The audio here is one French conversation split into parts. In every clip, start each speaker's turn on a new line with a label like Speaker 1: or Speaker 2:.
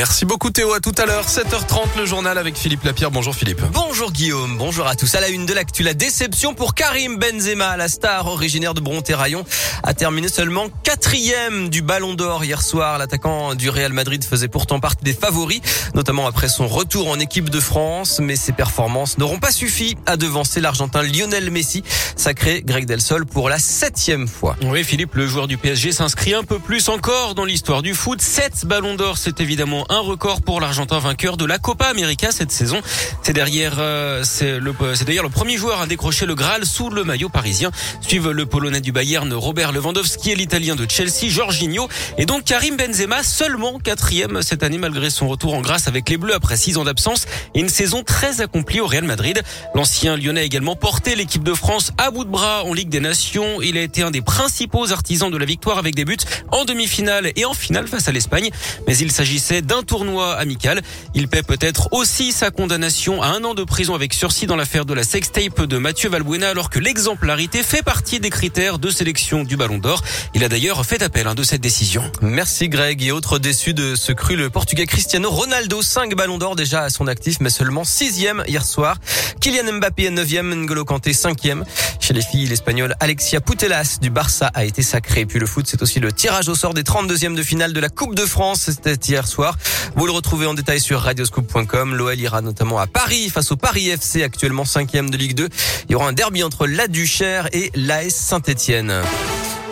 Speaker 1: Merci beaucoup Théo, à tout à l'heure, 7h30 le journal avec Philippe Lapierre. Bonjour Philippe.
Speaker 2: Bonjour Guillaume, bonjour à tous. À la une de l'actu, la déception pour Karim Benzema, la star originaire de Bronté-Rayon, a terminé seulement quatrième du Ballon d'Or hier soir. L'attaquant du Real Madrid faisait pourtant partie des favoris, notamment après son retour en équipe de France, mais ses performances n'auront pas suffi à devancer l'Argentin Lionel Messi, sacré Greg Del Sol pour la septième fois.
Speaker 3: Oui Philippe, le joueur du PSG s'inscrit un peu plus encore dans l'histoire du foot. Sept Ballons d'Or, c'est évidemment un record pour l'Argentin vainqueur de la Copa América cette saison. C'est derrière, euh, c'est le, c'est d'ailleurs le premier joueur à décrocher le Graal sous le maillot parisien. Suivent le Polonais du Bayern Robert Lewandowski et l'Italien de Chelsea Jorginho et donc Karim Benzema seulement quatrième cette année malgré son retour en grâce avec les Bleus après six ans d'absence et une saison très accomplie au Real Madrid. L'ancien Lyonnais a également porté l'équipe de France à bout de bras en Ligue des Nations. Il a été un des principaux artisans de la victoire avec des buts en demi-finale et en finale face à l'Espagne. Mais il s'agissait d'un tournoi amical. Il paie peut-être aussi sa condamnation à un an de prison avec sursis dans l'affaire de la sextape de Mathieu Valbuena alors que l'exemplarité fait partie des critères de sélection du Ballon d'Or. Il a d'ailleurs fait appel hein, de cette décision.
Speaker 2: Merci Greg. Et autre déçu de ce cru, le Portugais Cristiano Ronaldo, 5 ballons d'or déjà à son actif, mais seulement sixième hier soir. Kylian Mbappé est neuvième, N'Golo Kanté cinquième. Chez les filles, l'espagnol Alexia Putellas du Barça a été sacré. Puis le foot, c'est aussi le tirage au sort des 32e de finale de la Coupe de France. C'était hier soir. Vous le retrouvez en détail sur radioscoop.com. L'OL ira notamment à Paris face au Paris FC, actuellement cinquième de Ligue 2. Il y aura un derby entre la Duchère et l'AS Saint-Etienne.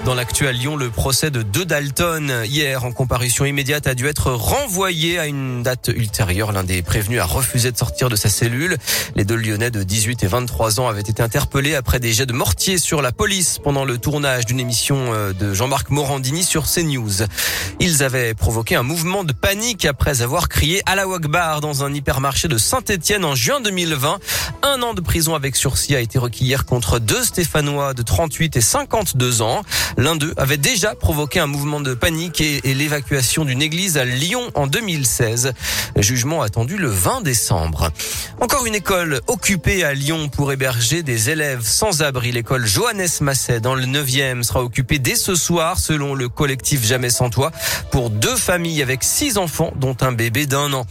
Speaker 2: Dans l'actu à Lyon, le procès de deux Dalton hier en comparution immédiate a dû être renvoyé à une date ultérieure. L'un des prévenus a refusé de sortir de sa cellule. Les deux Lyonnais de 18 et 23 ans avaient été interpellés après des jets de mortier sur la police pendant le tournage d'une émission euh, de Jean-Marc Morandini sur CNews. Ils avaient provoqué un mouvement de panique après avoir crié à la Wagbar dans un hypermarché de Saint-Etienne en juin 2020. Un an de prison avec sursis a été requis hier contre deux Stéphanois de 38 et 52 ans. L'un d'eux avait déjà provoqué un mouvement de panique et, l'évacuation d'une église à Lyon en 2016. Jugement attendu le 20 décembre. Encore une école occupée à Lyon pour héberger des élèves sans abri. L'école Johannes Masset dans le 9e sera occupée dès ce soir selon le collectif Jamais sans toi pour deux familles avec six enfants dont un bébé d'un an.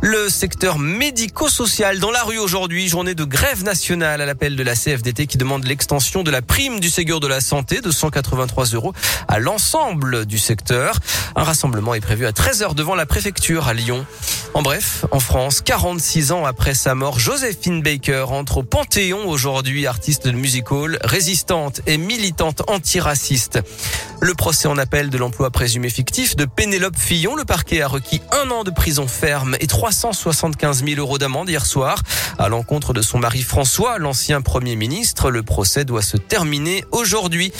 Speaker 2: Le secteur médico-social dans la rue aujourd'hui, journée de grève nationale à l'appel de la CFDT qui demande l'extension de la prime du Ségur de la Santé de 183 euros à l'ensemble du secteur. Un rassemblement est prévu à 13h devant la préfecture à Lyon. En bref, en France, 46 ans après sa mort, Joséphine Baker entre au Panthéon aujourd'hui, artiste de musical, résistante et militante antiraciste. Le procès en appel de l'emploi présumé fictif de Pénélope Fillon, le parquet a requis un an de prison ferme et 375 000 euros d'amende hier soir à l'encontre de son mari François, l'ancien premier ministre. Le procès doit se terminer aujourd'hui.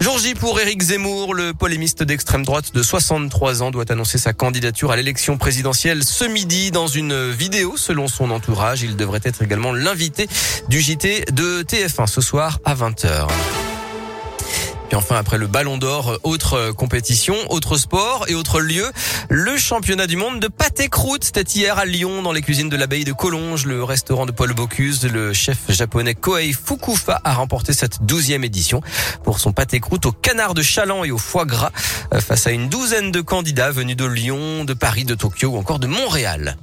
Speaker 2: Jour J pour Éric Zemmour, le polémiste d'extrême droite de 63 ans doit annoncer sa candidature à l'élection présidentielle ce midi dans une vidéo selon son entourage. Il devrait être également l'invité du JT de TF1 ce soir à 20h. Puis enfin, après le Ballon d'Or, autre compétition, autre sport et autre lieu, le championnat du monde de pâté croûte. C'était hier à Lyon, dans les cuisines de l'abbaye de Collonges, le restaurant de Paul Bocuse. Le chef japonais Koei Fukufa a remporté cette douzième édition pour son pâté croûte au canard de chaland et au foie gras face à une douzaine de candidats venus de Lyon, de Paris, de Tokyo ou encore de Montréal.